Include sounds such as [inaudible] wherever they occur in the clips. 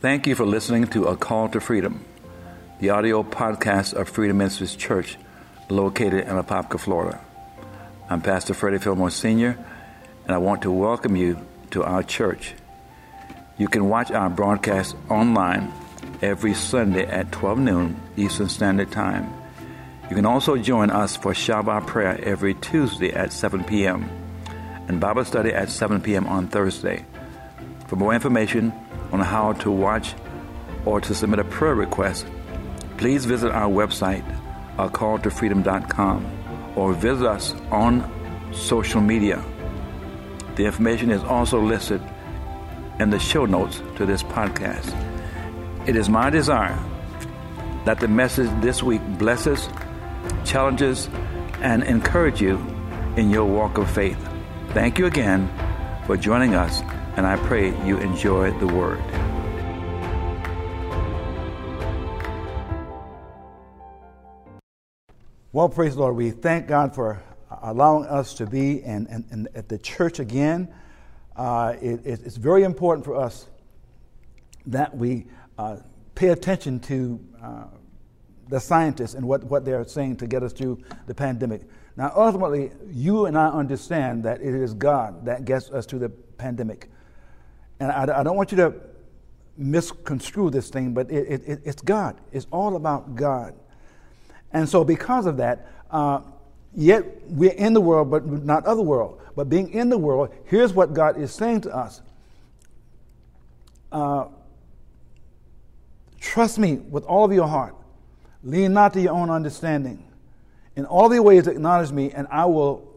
Thank you for listening to A Call to Freedom, the audio podcast of Freedom Ministries Church located in Apopka, Florida. I'm Pastor Freddie Filmore Sr., and I want to welcome you to our church. You can watch our broadcast online every Sunday at 12 noon Eastern Standard Time. You can also join us for Shabbat prayer every Tuesday at 7 p.m. and Bible study at 7 p.m. on Thursday. For more information, on how to watch or to submit a prayer request, please visit our website, acalltofreedom.com, or visit us on social media. The information is also listed in the show notes to this podcast. It is my desire that the message this week blesses, challenges, and encourage you in your walk of faith. Thank you again for joining us and I pray you enjoy the word. Well, praise the Lord. We thank God for allowing us to be at the church again. Uh, it, it's very important for us that we uh, pay attention to uh, the scientists and what, what they're saying to get us through the pandemic. Now, ultimately, you and I understand that it is God that gets us through the pandemic. And I, I don't want you to misconstrue this thing, but it, it, it's God. It's all about God. And so, because of that, uh, yet we're in the world, but not of the world. But being in the world, here's what God is saying to us uh, Trust me with all of your heart, lean not to your own understanding. In all the ways, acknowledge me, and I will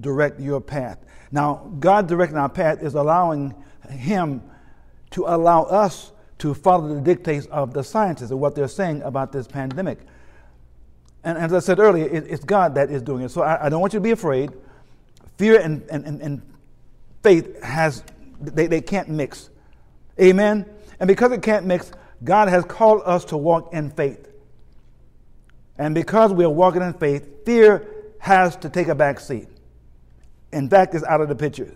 direct your path. Now, God directing our path is allowing him to allow us to follow the dictates of the scientists and what they're saying about this pandemic. And as I said earlier, it, it's God that is doing it. So I, I, don't want you to be afraid. Fear and, and, and, faith has they, they can't mix. Amen. And because it can't mix, God has called us to walk in faith. And because we are walking in faith, fear has to take a back seat. In fact, it's out of the picture.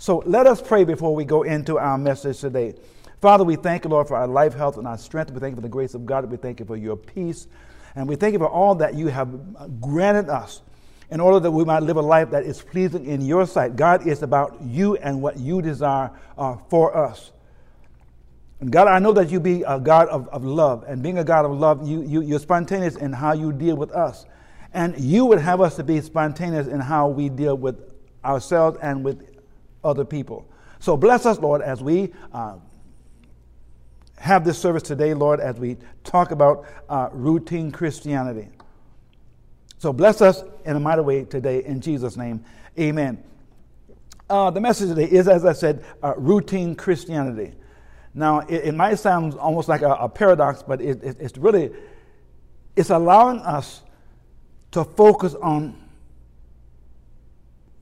So let us pray before we go into our message today. Father, we thank you, Lord, for our life, health, and our strength. We thank you for the grace of God. We thank you for your peace. And we thank you for all that you have granted us in order that we might live a life that is pleasing in your sight. God is about you and what you desire uh, for us. And God, I know that you be a God of, of love. And being a God of love, you, you, you're spontaneous in how you deal with us. And you would have us to be spontaneous in how we deal with ourselves and with other people. So bless us, Lord, as we uh, have this service today, Lord, as we talk about uh, routine Christianity. So bless us in a mighty way today, in Jesus' name. Amen. Uh, the message today is, as I said, uh, routine Christianity. Now, it, it, might sound almost like a, a paradox, but it, it, it's really it's allowing us to focus on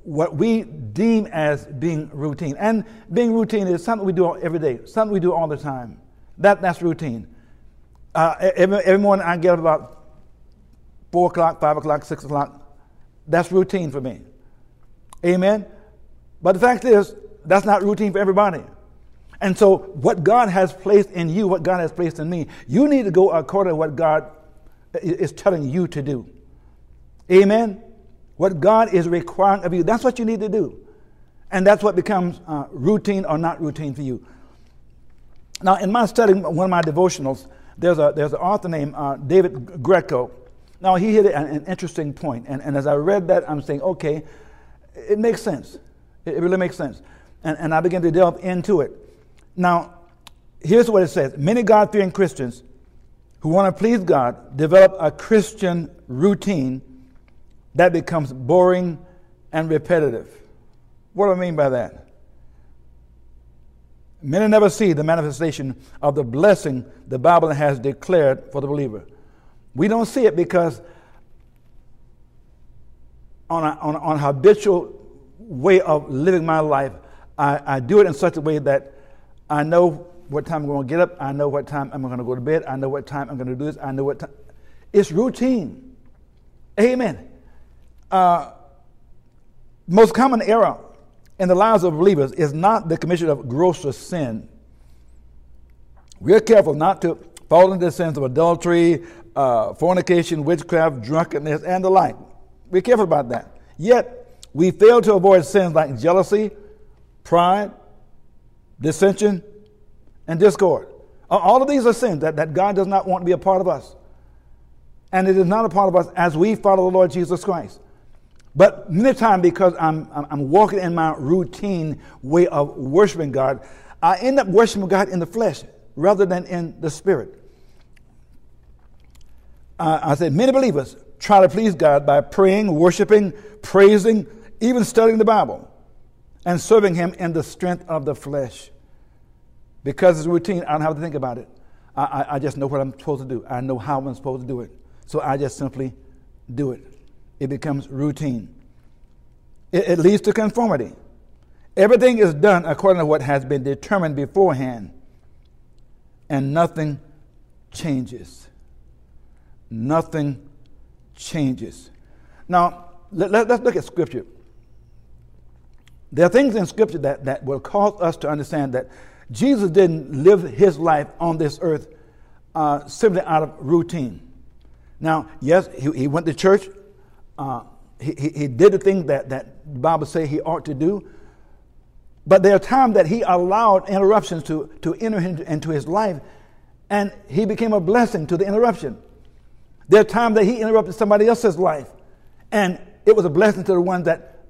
what we deem as being routine. And being routine is something we do every day, something we do all the time. That, that's routine. Uh, every, every morning I get up about 4 o'clock, 5 o'clock, 6 o'clock. That's routine for me. Amen? But the fact is, that's not routine for everybody. And so, what God has placed in you, what God has placed in me, you need to go according to what God is telling you to do. Amen? What God is requiring of you. That's what you need to do. And that's what becomes uh, routine or not routine for you. Now, in my study, one of my devotionals, there's, a, there's an author named uh, David Greco. Now, he hit an, an interesting point. And, and as I read that, I'm saying, okay, it makes sense. It, it really makes sense. And, and I began to delve into it. Now, here's what it says Many God fearing Christians who want to please God develop a Christian routine that becomes boring and repetitive. What do I mean by that? Many never see the manifestation of the blessing the Bible has declared for the believer. We don't see it because on a, on, on a habitual way of living my life, I, I do it in such a way that I know what time I'm going to get up. I know what time I'm going to go to bed. I know what time I'm going to do this. I know what time. It's routine. Amen uh, most common error in the lives of believers is not the commission of grosser sin, We're careful not to fall into the sins of adultery, uh, fornication, witchcraft, drunkenness, and the like. We're careful about that. Yet, we fail to avoid sins like jealousy, pride, dissension, and discord. All of these are sins that, that God does not want to be a part of us. And it is not a part of us as we follow the Lord Jesus Christ. But many times, because I'm, I'm walking in my routine way of worshiping God, I end up worshiping God in the flesh rather than in the spirit. Uh, I said, many believers try to please God by praying, worshiping, praising, even studying the Bible, and serving Him in the strength of the flesh. Because it's routine, I don't have to think about it. I, I, I just know what I'm supposed to do. I know how I'm supposed to do it. So I just simply do it. It becomes routine. It, it leads to conformity. Everything is done according to what has been determined beforehand, and nothing changes. Nothing changes. Now, let, let, let's look at Scripture. There are things in Scripture that, that will cause us to understand that Jesus didn't live his life on this earth uh, simply out of routine. Now, yes, he, he went to church. Uh, he, he, did the thing that, that the Bible says he ought to do. But there are times that he allowed interruptions to, to enter into, into his life, and he became a blessing to the interruption. There are times that he interrupted somebody else's life, and it was a blessing to the ones that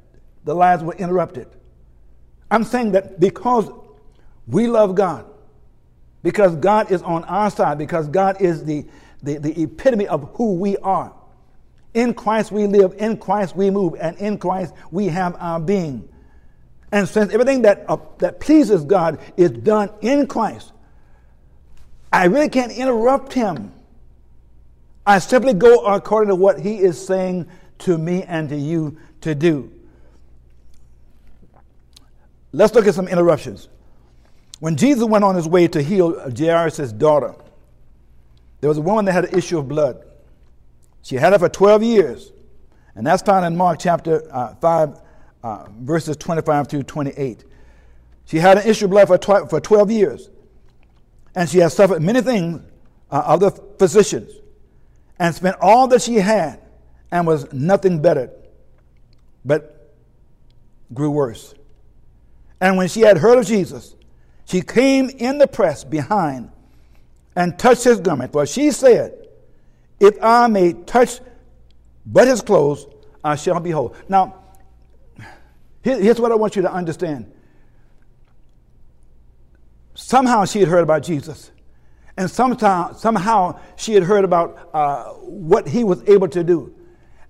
the lives were interrupted. I'm saying that because we love God, because God is on our side, because God is the, the, the epitome of who we are. In Christ we live, in Christ we move, and in Christ we have our being. And since everything that, uh, that pleases God is done in Christ, I really can't interrupt Him. I simply go according to what He is saying to me and to you to do. Let's look at some interruptions. When Jesus went on his way to heal Jairus' daughter, there was a woman that had an issue of blood. She had it for 12 years. And that's found in Mark chapter uh, 5, uh, verses 25 through 28. She had an issue of blood for, tw- for 12 years. And she had suffered many things uh, of the physicians and spent all that she had and was nothing better, but grew worse. And when she had heard of Jesus, she came in the press behind and touched his garment, for she said, If I may touch but his clothes, I shall be whole. Now, here's what I want you to understand. Somehow she had heard about Jesus. And sometime, somehow she had heard about uh, what he was able to do.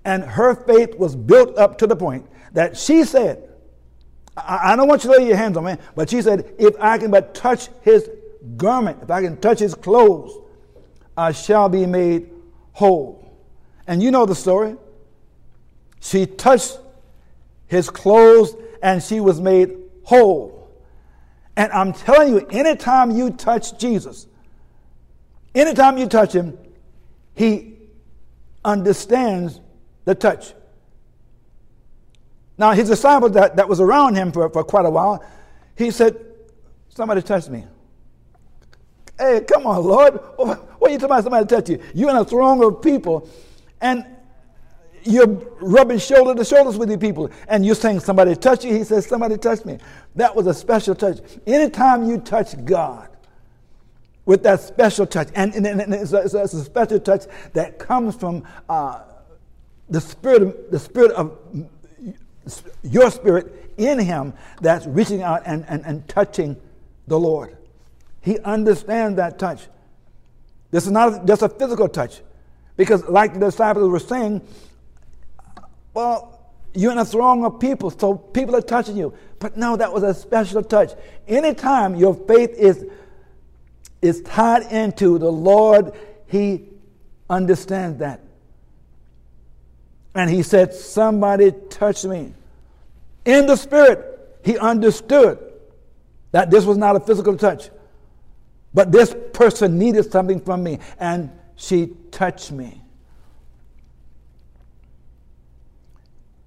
And her faith was built up to the point that she said, I, I don't want you to lay your hands on me, but she said, if I can but touch his garment, if I can touch his clothes, I shall be made whole. And you know the story. She touched his clothes and she was made whole. And I'm telling you, anytime you touch Jesus, anytime you touch him, he understands the touch. Now, his disciples that, that was around him for, for quite a while, he said, Somebody touched me. Hey, come on, Lord. What are you talking about somebody touch you? You're in a throng of people, and you're rubbing shoulder to shoulders with the people, and you're saying, Somebody touch you. He says, Somebody touch me. That was a special touch. Anytime you touch God with that special touch, and, and, and it's, a, it's, a, special touch that comes from uh, the spirit, of, the spirit of your spirit in him that's reaching out and, and, and touching the Lord. He understands that touch. This is not just a physical touch. Because, like the disciples were saying, well, you're in a throng of people, so people are touching you. But no, that was a special touch. Anytime your faith is, is tied into the Lord, He understands that. And He said, Somebody touched me. In the spirit, he understood that this was not a physical touch, but this person needed something from me, and she touched me.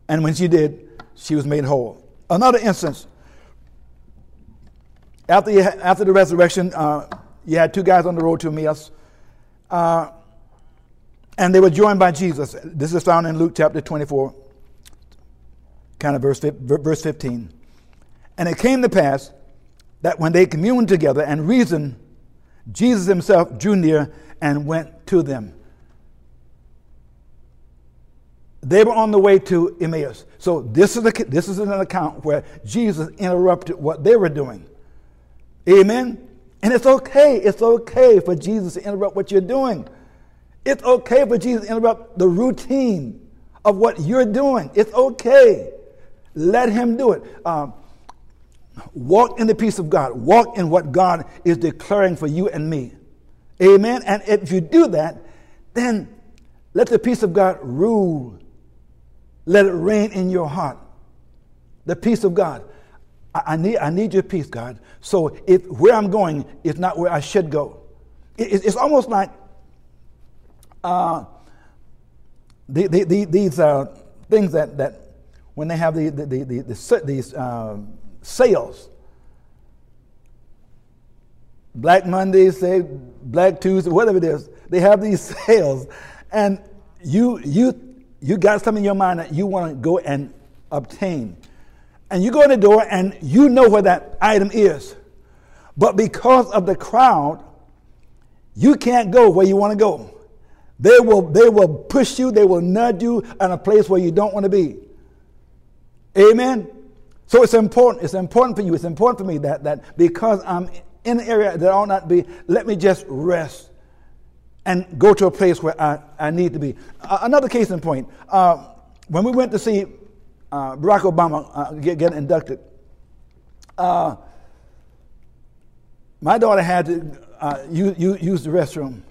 And when she did, she was made whole. Another instance, after, after the resurrection, uh, you had two guys on the road to Emmaus, uh, and they were joined by Jesus. This is found in Luke chapter 24, kind of verse, verse 15. And it came to pass that when they communed together and reasoned, Jesus himself drew near and went to them. They were on the way to Emmaus. So this is, this is an account where Jesus interrupted what they were doing. Amen? And it's okay. It's okay for Jesus to interrupt what you're doing. It's okay for Jesus to interrupt the routine of what you're doing. It's okay. Let him do it. Um, walk in the peace of God. Walk in what God is declaring for you and me. Amen. And if you do that, then let the peace of God rule. Let it reign in your heart. The peace of God. I, I need, I need your peace, God. So if where I'm going is not where I should go, it, it's almost like uh, the, the, the, these uh, things that, that when they have the, the, the, the these um, sales, Black Monday, say Black Tuesday, whatever it is, they have these [laughs] sales, and you you you got something in your mind that you want to go and obtain, and you go in the door and you know where that item is, but because of the crowd, you can't go where you want to go. They will, they will push you, they will nudge you in a place where you don't want to be. Amen. So it's important. It's important for you. It's important for me that, that because I'm in an area that I ought not be, let me just rest and go to a place where I, I need to be. Uh, another case in point. Uh, when we went to see uh, Barack Obama uh, get, get, inducted, uh, my daughter had to uh, use, use the restroom.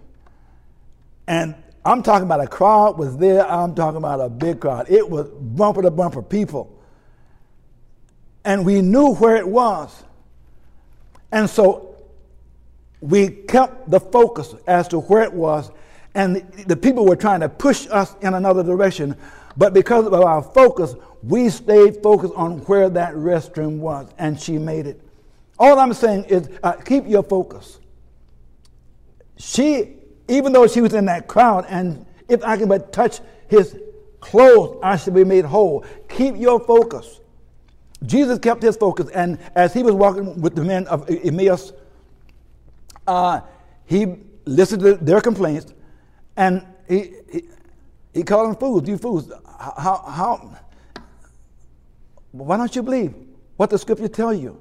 And I'm talking about a crowd was there. I'm talking about a big crowd. It was bumper to bumper people. And we knew where it was. And so we kept the focus as to where it was. And the, people were trying to push us in another direction. But because of our focus, we stayed focused on where that restroom was. And she made it. All I'm saying is uh, keep your focus. She even though she was in that crowd, and if I can but touch his clothes, I shall be made whole. Keep your focus. Jesus kept his focus, and as he was walking with the men of Emmaus, uh, he listened to their complaints, and he, he, he called them fools. You fools! How, how? Why don't you believe what the scripture tell you?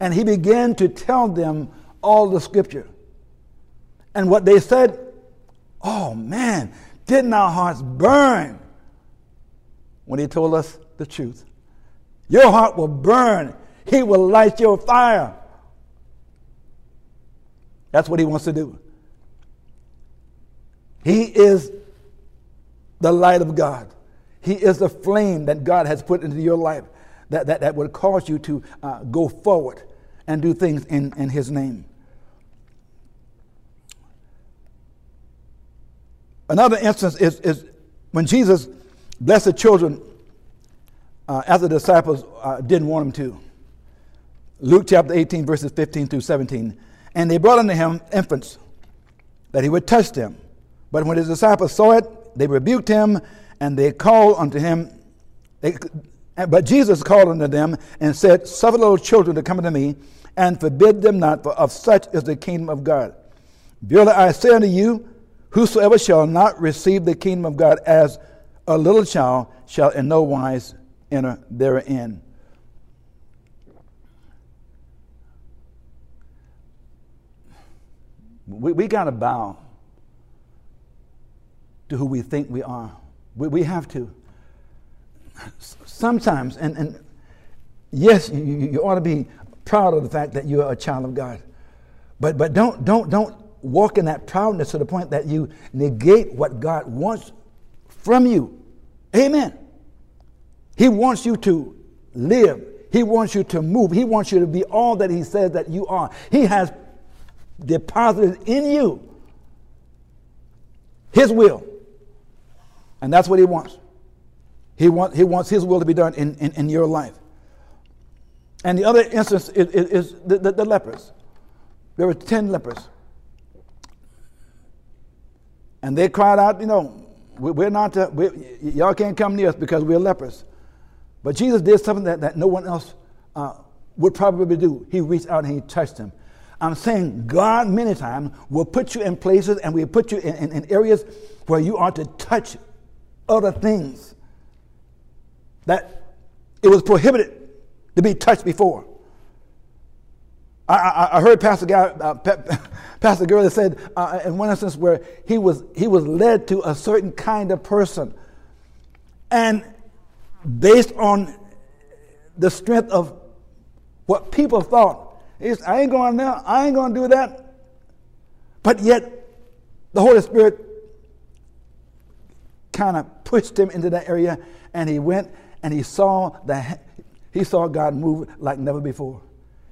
And he began to tell them all the scripture. And what they said, oh man, didn't our hearts burn when he told us the truth? Your heart will burn. He will light your fire. That's what he wants to do. He is the light of God. He is the flame that God has put into your life that, that, that would cause you to uh, go forward and do things in, in His name. Another instance is, is when Jesus blessed the children uh, as the disciples uh, didn't want him to. Luke chapter 18, verses 15 through 17. And they brought unto him infants, that he would touch them. But when his disciples saw it, they rebuked him, and they called unto him. They, but Jesus called unto them and said, Suffer little children to come unto me, and forbid them not, for of such is the kingdom of God. Verily I say unto you, Whosoever shall not receive the kingdom of God as a little child shall in no wise enter therein. We, we got to bow to who we think we are. We, we have to. Sometimes, and, and yes, you, you ought to be proud of the fact that you're a child of God. But, but don't, don't, don't walk in that proudness to the point that you negate what God wants from you. Amen. He wants you to live. He wants you to move. He wants you to be all that He says that you are. He has deposited in you His will. And that's what He wants. He, want, he wants His will to be done in, in, in your life. And the other instance is, is, is the, the, the lepers. there were 10 lepers. And they cried out, you know, we're not, to, we, y'all can't come near us because we're lepers. But Jesus did something that, that no one else uh, would probably do. He reached out and he touched him. I'm saying God many times will put you in places and we will put you in, in, in areas where you are to touch other things that it was prohibited to be touched before. I, I, I heard Pastor, Guy, uh, [laughs] Pastor Girl said uh, in one instance where he was, he was led to a certain kind of person. And based on the strength of what people thought, I ain't going there, I ain't going to do that. But yet, the Holy Spirit kind of pushed him into that area, and he went and he saw the, he saw God move like never before.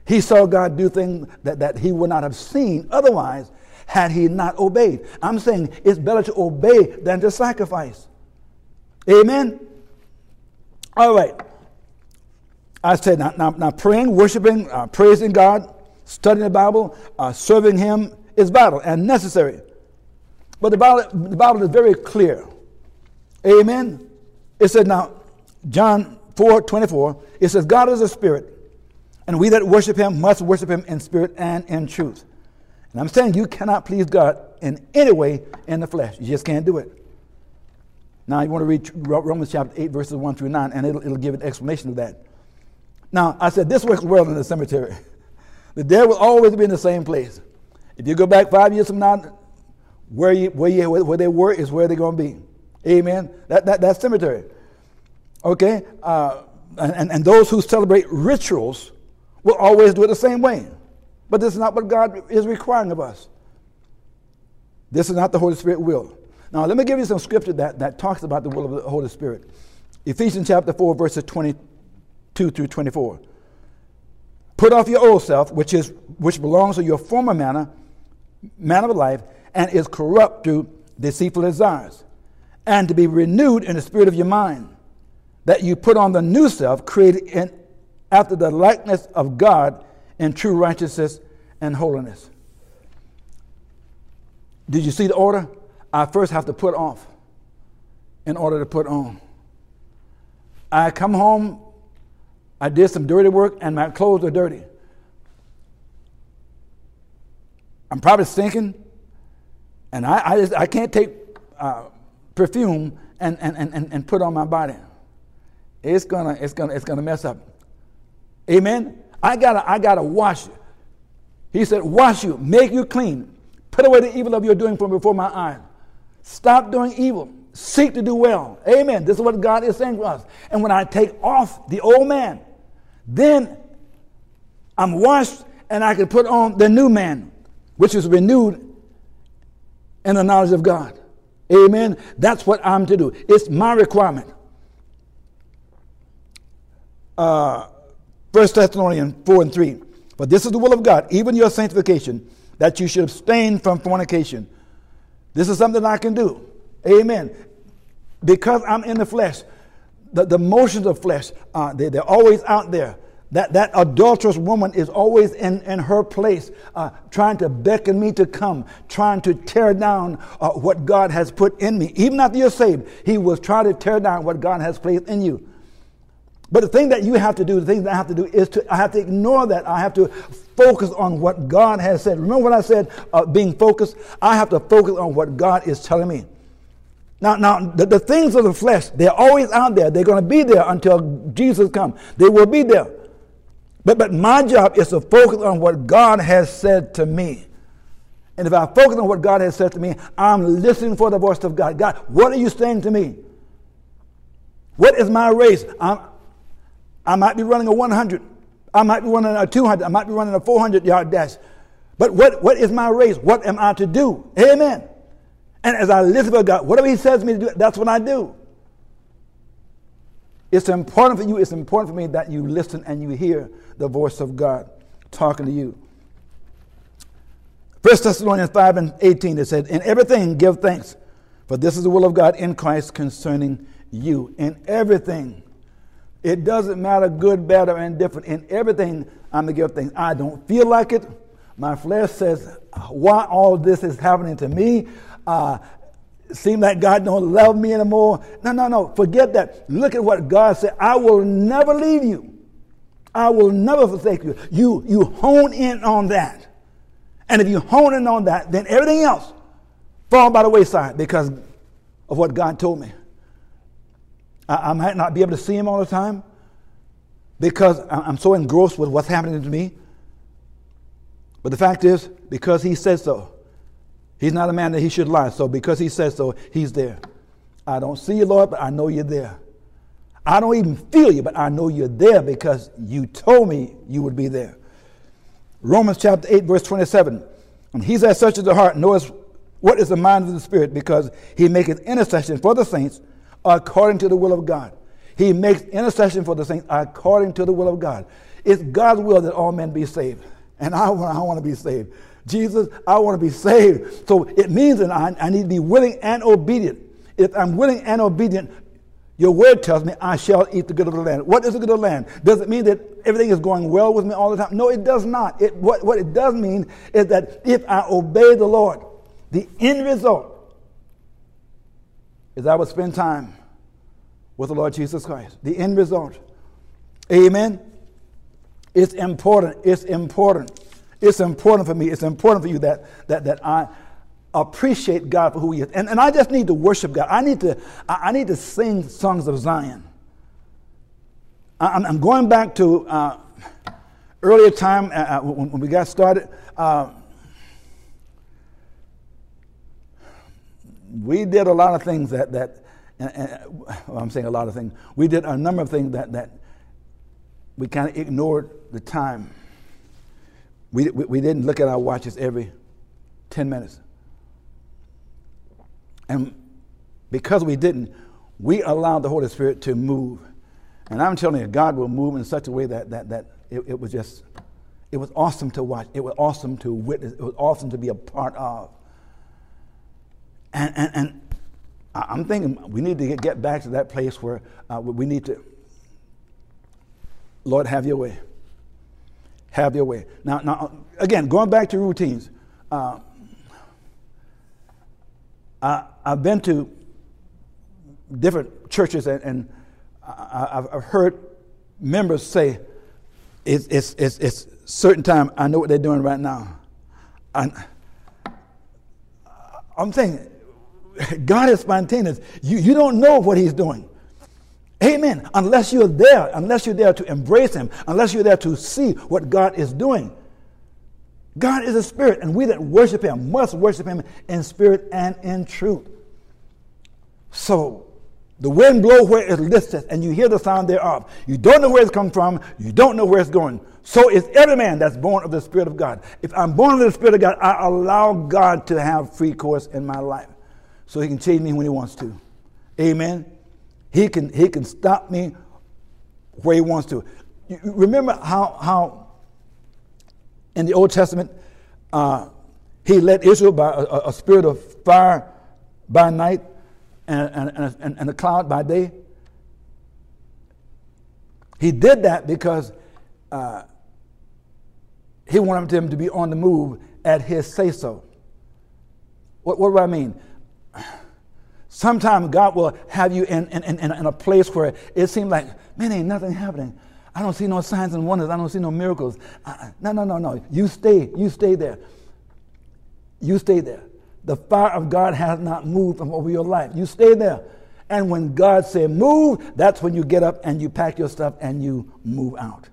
He saw God do things that, that he would not have seen otherwise had he not obeyed. I'm saying it's better to obey than to sacrifice. Amen? All right. I said now, now, now praying, worshiping, uh, praising God, studying the Bible, uh, serving Him is vital and necessary. But the Bible, the Bible is very clear. Amen? It said now, John 4 24, it says, God is a spirit and we that worship him must worship him in spirit and in truth. And I'm saying you cannot please God in any way in the flesh. You just can't do it. Now, you want to read Romans chapter 8, verses 1 through 9, and it'll, it'll give an explanation of that. Now, I said this works well in the cemetery. [laughs] The dead will always be in the same place. If you go back five years from now, where, you, where, you, where they were is where they're going to be. Amen. That, that, that's cemetery. Okay? Uh, and, and those who celebrate rituals We'll always do it the same way. But this is not what God is requiring of us. This is not the Holy Spirit will. Now, let me give you some scripture that, that talks about the will of the Holy Spirit. Ephesians chapter 4, verses 22 through 24. Put off your old self, which, is, which belongs to your former manner, manner of life, and is corrupt through deceitful desires, and to be renewed in the spirit of your mind, that you put on the new self, created in after the likeness of God in true righteousness and holiness. Did you see the order? I first have to put off in order to put on. I come home, I did some dirty work, and my clothes are dirty. I'm probably stinking, and I, I, just, I can't take uh, perfume and, and, and, and put on my body. It's gonna, it's, gonna, it's gonna mess up. Amen. I gotta, I gotta wash you. He said, wash you, make you clean. Put away the evil of your doing from before my eyes. Stop doing evil. Seek to do well. Amen. This is what God is saying to us. And when I take off the old man, then I'm washed and I can put on the new man, which is renewed in the knowledge of God. Amen. That's what I'm to do. It's my requirement. Uh, 1 Thessalonians 4 and 3. But this is the will of God, even your sanctification, that you should abstain from fornication. This is something I can do. Amen. Because I'm in the flesh, the, the motions of flesh, uh, they, they're always out there. That, that adulterous woman is always in, in her place, uh, trying to beckon me to come, trying to tear down uh, what God has put in me. Even after you're saved, he was trying to tear down what God has placed in you. But the thing that you have to do, the thing that I have to do is to, I have to ignore that. I have to focus on what God has said. Remember what I said, uh, being focused? I have to focus on what God is telling me. Now, now the, the things of the flesh, they're always out there. They're going to be there until Jesus comes. They will be there. But, but my job is to focus on what God has said to me. And if I focus on what God has said to me, I'm listening for the voice of God. God, what are you saying to me? What is my race? I'm, I might be running a 100. I might be running a 200. I might be running a 400 yard dash. But what, what is my race? What am I to do? Amen. And as I listen to God, whatever He says me to do, that's what I do. It's important for you, it's important for me that you listen and you hear the voice of God talking to you. 1 Thessalonians 5 and 18, it said, In everything give thanks, for this is the will of God in Christ concerning you. In everything it doesn't matter good, bad, or indifferent. In everything, I'm to give thanks. I don't feel like it. My flesh says, why all this is happening to me? Uh, seem like God don't love me anymore. No, no, no. Forget that. Look at what God said. I will never leave you. I will never forsake you. You you hone in on that. And if you hone in on that, then everything else fall by the wayside because of what God told me. I, I might not be able to see him all the time because I'm so engrossed with what's happening to me. But the fact is, because he says so, he's not a man that he should lie. So because he says so, he's there. I don't see you, Lord, but I know you're there. I don't even feel you, but I know you're there because you told me you would be there. Romans chapter 8, verse 27. And he that searches the heart knows what is the mind of the Spirit because he maketh intercession for the saints according to the will of God. He makes intercession for the saints according to the will of God. It's God's will that all men be saved. And I want, I want to be saved. Jesus, I want to be saved. So it means that I, I need to be willing and obedient. If I'm willing and obedient, your word tells me I shall eat the good of the land. What is the good of the land? Does it mean that everything is going well with me all the time? No, it does not. It, what, what it does mean is that if I obey the Lord, the end result is I would spend time with the Lord Jesus Christ. The end result. Amen. It's important. It's important. It's important for me. It's important for you that, that, that I appreciate God for who He is. And, and I just need to worship God. I need to, I need to sing songs of Zion. I'm, I'm going back to uh, earlier time uh, uh, when, when, we got started. Uh, we did a lot of things that, that and, and, well, I'm saying a lot of things. We did a number of things that, that we kind of ignored the time. We, we, we didn't look at our watches every 10 minutes. And because we didn't, we allowed the Holy Spirit to move. And I'm telling you, God will move in such a way that, that, that it, it was just, it was awesome to watch. It was awesome to witness. It was awesome to be a part of. And, and, and I'm thinking we need to get back to that place where uh, we need to, Lord, have your way. Have your way. Now, now again, going back to routines. Uh, I, have been to different churches and, and I, have heard members say, it's, it's, it's, it's certain time, I know what they're doing right now. I'm saying, [laughs] God is spontaneous. You, you don't know what He's doing. Amen. Unless you're there, unless you're there to embrace Him, unless you're there to see what God is doing. God is a spirit, and we that worship Him must worship Him in spirit and in truth. So, the wind blows where it listeth, and you hear the sound thereof. You don't know where it's come from, you don't know where it's going. So is every man that's born of the Spirit of God. If I'm born of the Spirit of God, I allow God to have free course in my life so he can change me when he wants to. Amen. He can, he can stop me where he wants to. You remember how, how in the Old Testament uh, he led Israel by a, a, spirit of fire by night and, and, and, and a cloud by day? He did that because uh, he wanted them to be on the move at his say so. What, what do I mean? Sometimes God will have you in, in, in, in, a place where it seems like, man, ain't nothing happening. I don't see no signs and wonders. I don't see no miracles. Uh, no, no, no, no. You stay. You stay there. You stay there. The fire of God has not moved from over your life. You stay there. And when God said move, that's when you get up and you pack your stuff and you move out.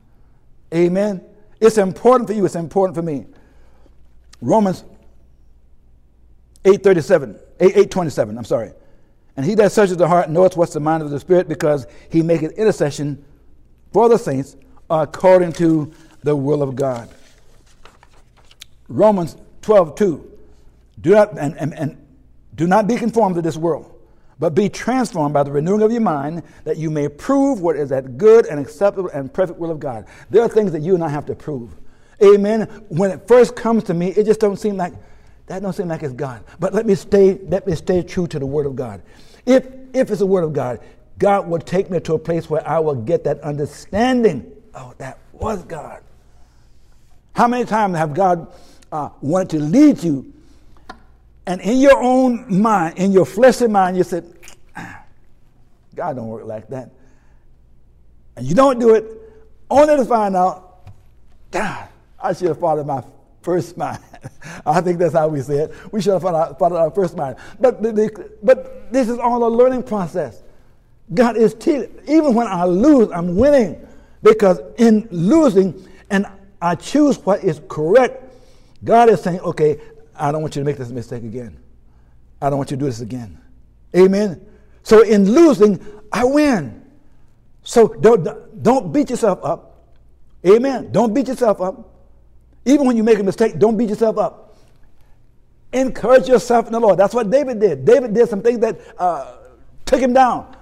Amen. It's important for you. It's important for me. Romans 837, 8, 827, I'm sorry. And he that searches the heart knoweth what's the mind of the Spirit, because he maketh intercession for the saints according to the will of God. Romans 12, 2. Do not, and, and, and do not be conformed to this world, but be transformed by the renewing of your mind, that you may prove what is that good and acceptable and perfect will of God. There are things that you and I have to prove. Amen. When it first comes to me, it just don't seem like that don't seem like it's God. But let me stay, let me stay true to the Word of God. If, if it's the Word of God, God will take me to a place where I will get that understanding. Oh, that was God. How many times have God uh, wanted to lead you, and in your own mind, in your fleshly mind, you said, ah, God don't work like that. And you don't do it, only to find out, God, I should have followed my first mind. [laughs] I think that's how we say it. We should have followed our first mind. But, but this is all a learning process. God is teaching. Even when I lose, I'm winning. Because in losing, and I choose what is correct, God is saying, okay, I don't want you to make this mistake again. I don't want you to do this again. Amen. So in losing, I win. So don't, don't beat yourself up. Amen. Don't beat yourself up. Even when you make a mistake, don't beat yourself up. Encourage yourself in the Lord. That's what David did. David did some things that uh, took him down.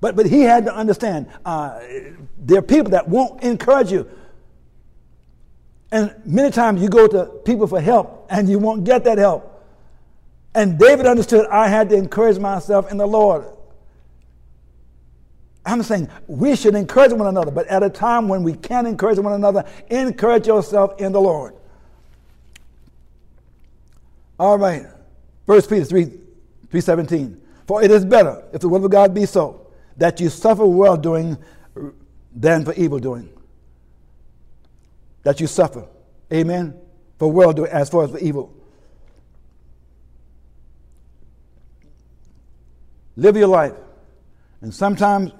But, but he had to understand uh, there are people that won't encourage you. And many times you go to people for help and you won't get that help. And David understood I had to encourage myself in the Lord. I'm saying we should encourage one another, but at a time when we can't encourage one another, encourage yourself in the Lord. All right. First Peter 3, 317. For it is better, if the will of God be so, that you suffer well doing than for evil doing. That you suffer. Amen. For well doing as far as for evil. Live your life. And sometimes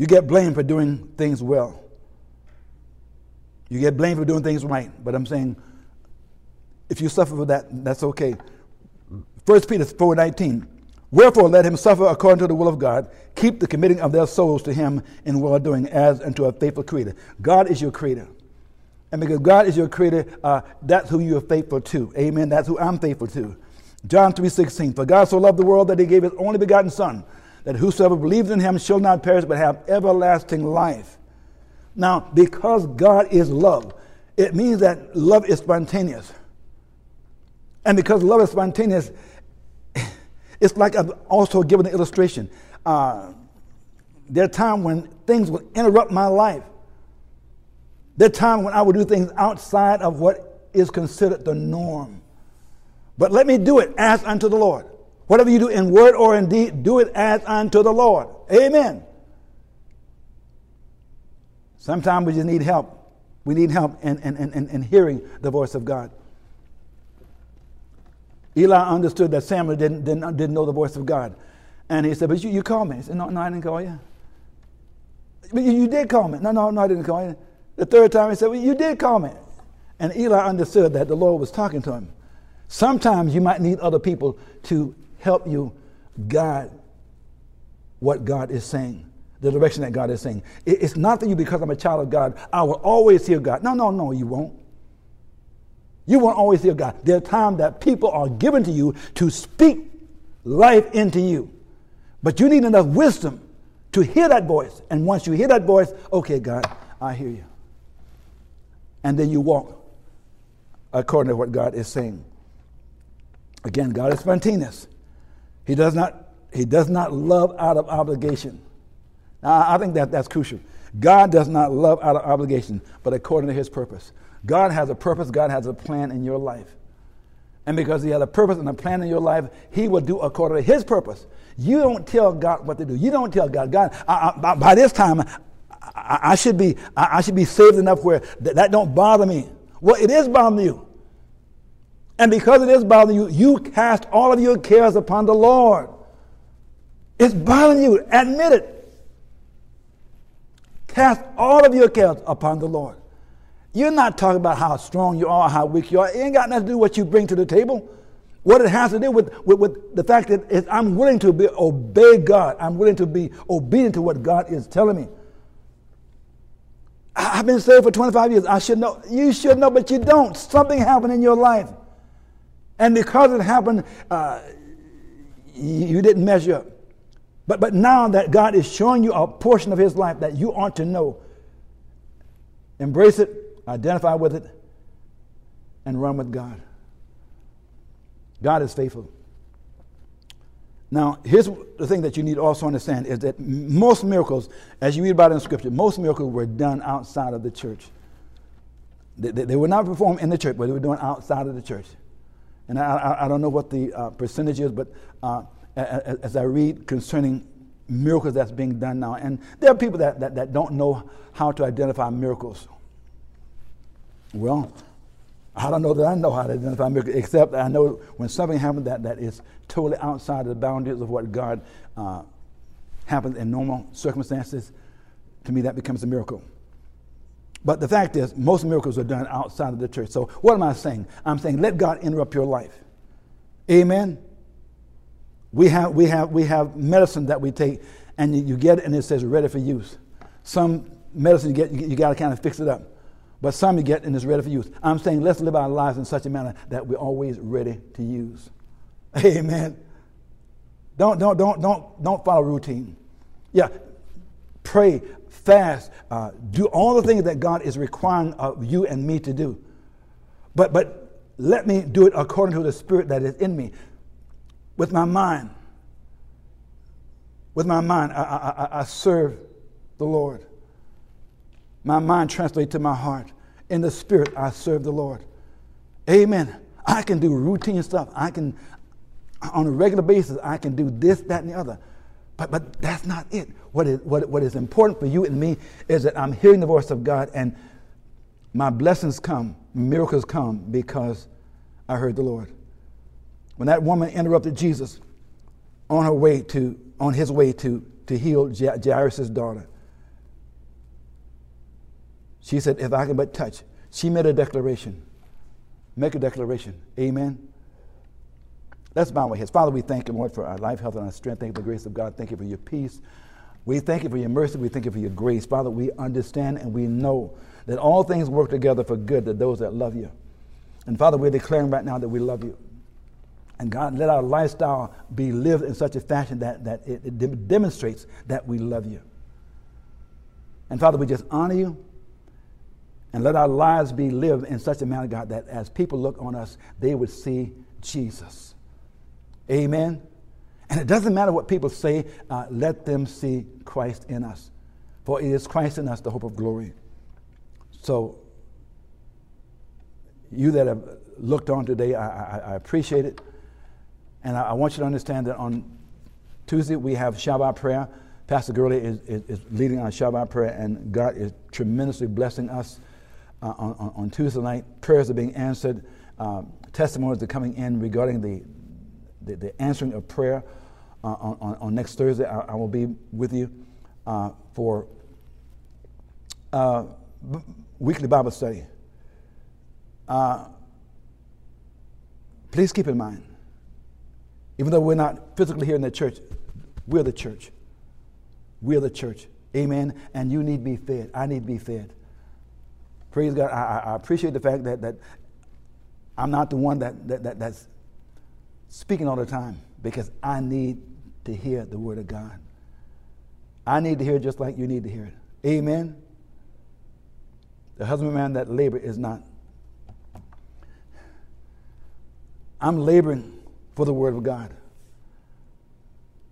you get blamed for doing things well. You get blamed for doing things right. But I'm saying if you suffer for that, that's okay. 1 Peter 4:19. Wherefore let him suffer according to the will of God. Keep the committing of their souls to him in well doing as unto a faithful creator. God is your creator. And because God is your creator, uh, that's who you are faithful to. Amen. That's who I'm faithful to. John 3:16. For God so loved the world that he gave his only begotten son, that whosoever believes in him shall not perish but have everlasting life. Now, because God is love, it means that love is spontaneous. And because love is spontaneous, [laughs] it's like I've also given an illustration. Uh, there are times when things will interrupt my life. There are times when I will do things outside of what is considered the norm. But let me do it as unto the Lord. Whatever you do in word or in deed, do it as unto the Lord. Amen. Sometimes we just need help. We need help in, in, in, in hearing the voice of God. Eli understood that Samuel didn't, didn't, didn't know the voice of God. And he said, But you, you called me. He said, No, no, I didn't call you. But you, you did call me. No, no, no, I didn't call you. The third time he said, Well, you did call me. And Eli understood that the Lord was talking to him. Sometimes you might need other people to help you guide what God is saying, the direction that God is saying. It's not that you, because I'm a child of God, I will always hear God. No, no, no, you won't. You won't always hear God. There are times that people are given to you to speak life into you. But you need enough wisdom to hear that voice. And once you hear that voice, okay, God, I hear you. And then you walk according to what God is saying. Again, God is spontaneous. He does not, he does not love out of obligation. Now, I think that that's crucial. God does not love out of obligation, but according to his purpose. God has a purpose, God has a plan in your life. And because He has a purpose and a plan in your life, He will do according to His purpose. You don't tell God what to do. You don't tell God, God, I, I, by this time, I, I should be, I, should be saved enough where th- that don't bother me. Well, it is bothering you. And because it is bothering you, you cast all of your cares upon the Lord. It's bothering you. Admit it. Cast all of your cares upon the Lord. You're not talking about how strong you are, how weak you are. It ain't got nothing to do with what you bring to the table. What it has to do with, with, with the fact that I'm willing to be, obey God. I'm willing to be obedient to what God is telling me. I've been saved for 25 years. I should know. You should know, but you don't. Something happened in your life. And because it happened, uh, you didn't measure up. But, but now that God is showing you a portion of His life that you ought to know, embrace it, identify with it, and run with God. God is faithful. Now, here's the thing that you need also understand is that most miracles, as you read about in Scripture, most miracles were done outside of the church. They, they, they were not performed in the church, but they were done outside of the church. And I, I, don't know what the uh, percentage is, but uh, as, as I read concerning miracles that's being done now, and there are people that, that, that don't know how to identify miracles. Well, I don't know that I know how to identify miracles, except I know when something happens that, that is totally outside of the boundaries of what God uh, happens in normal circumstances, to me that becomes a miracle. But the fact is, most miracles are done outside of the church. So, what am I saying? I'm saying let God interrupt your life. Amen. We have, we have, we have medicine that we take, and you, get it, and it says ready for use. Some medicine you get, you, you got to kind of fix it up. But some you get, and it's ready for use. I'm saying let's live our lives in such a manner that we're always ready to use. [laughs] Amen. Don't, don't, don't, don't, don't follow routine. Yeah, pray, fast, uh, do all the things that God is requiring of you and me to do. But, but let me do it according to the Spirit that is in me. With my mind, with my mind, I, I, I serve the Lord. My mind translates to my heart. In the Spirit, I serve the Lord. Amen. I can do routine stuff. I can, on a regular basis, I can do this, that, and the other. But, but that's not it. What is, what, what is important for you and me is that I'm hearing the voice of God and my blessings come, miracles come because I heard the Lord. When that woman interrupted Jesus on her way to, on his way to, to heal Jairus' daughter, she said, If I can but touch. She made a declaration. Make a declaration. Amen. Let's bow our heads. Father, we thank you, Lord, for our life, health, and our strength. Thank you for the grace of God. Thank you for your peace. We thank you for your mercy. We thank you for your grace. Father, we understand and we know that all things work together for good to those that love you. And Father, we're declaring right now that we love you. And God, let our lifestyle be lived in such a fashion that, that it, it demonstrates that we love you. And Father, we just honor you. And let our lives be lived in such a manner, God, that as people look on us, they would see Jesus. Amen. And it doesn't matter what people say, uh, let them see Christ in us. For it is Christ in us, the hope of glory. So, you that have looked on today, I, I, I appreciate it. And I, I, want you to understand that on Tuesday we have Shabbat prayer. Pastor Gurley is, is, is, leading our Shabbat prayer, and God is tremendously blessing us uh, on, on, Tuesday night. Prayers are being answered, um, testimonies are coming in regarding the, the, the answering of prayer. Uh, on, on, next Thursday, I, I, will be with you uh, for uh, b- weekly Bible study. Uh, please keep in mind, even though we're not physically here in the church, we're the church. We're the church. Amen. And you need to be fed. I need to be fed. Praise God. I, I appreciate the fact that, that I'm not the one that, that, that, that's speaking all the time because I need to hear the word of God. I need to hear it just like you need to hear it. Amen. The husbandman that labor is not. I'm laboring for the word of God.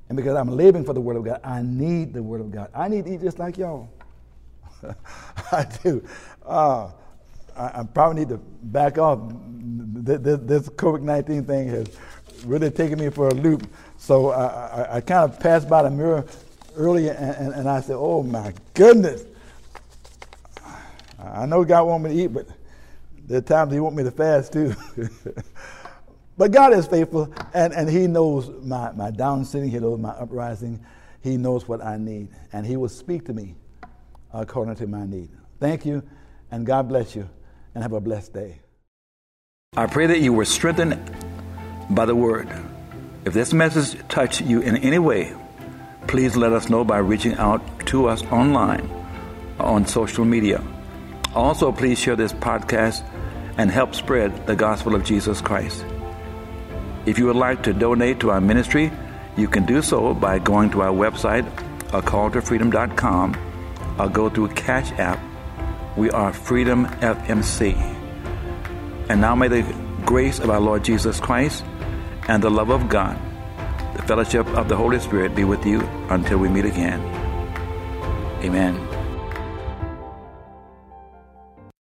And because I'm laboring for the word of God, I need the word of God. I need to eat just like y'all. [laughs] I do. Uh, I, I, probably need to back off. This, this COVID 19 thing has really taking me for a loop. So I, I, I kind of passed by the mirror earlier and, and, and, I said, Oh my goodness. I know God wants me to eat, but there are times He wants me to fast too. [laughs] but God is faithful and, and He knows my, my down sitting, He knows my uprising, He knows what I need, and He will speak to me according to my need. Thank you, and God bless you, and have a blessed day. I pray that you were strengthened by the word. If this message touched you in any way, please let us know by reaching out to us online on social media. Also, please share this podcast and help spread the gospel of Jesus Christ. If you would like to donate to our ministry, you can do so by going to our website, acalltofreedom.com or go through Cash App. We are Freedom FMC. And now may the grace of our Lord Jesus Christ and the love of God, the fellowship of the Holy Spirit be with you until we meet again. Amen.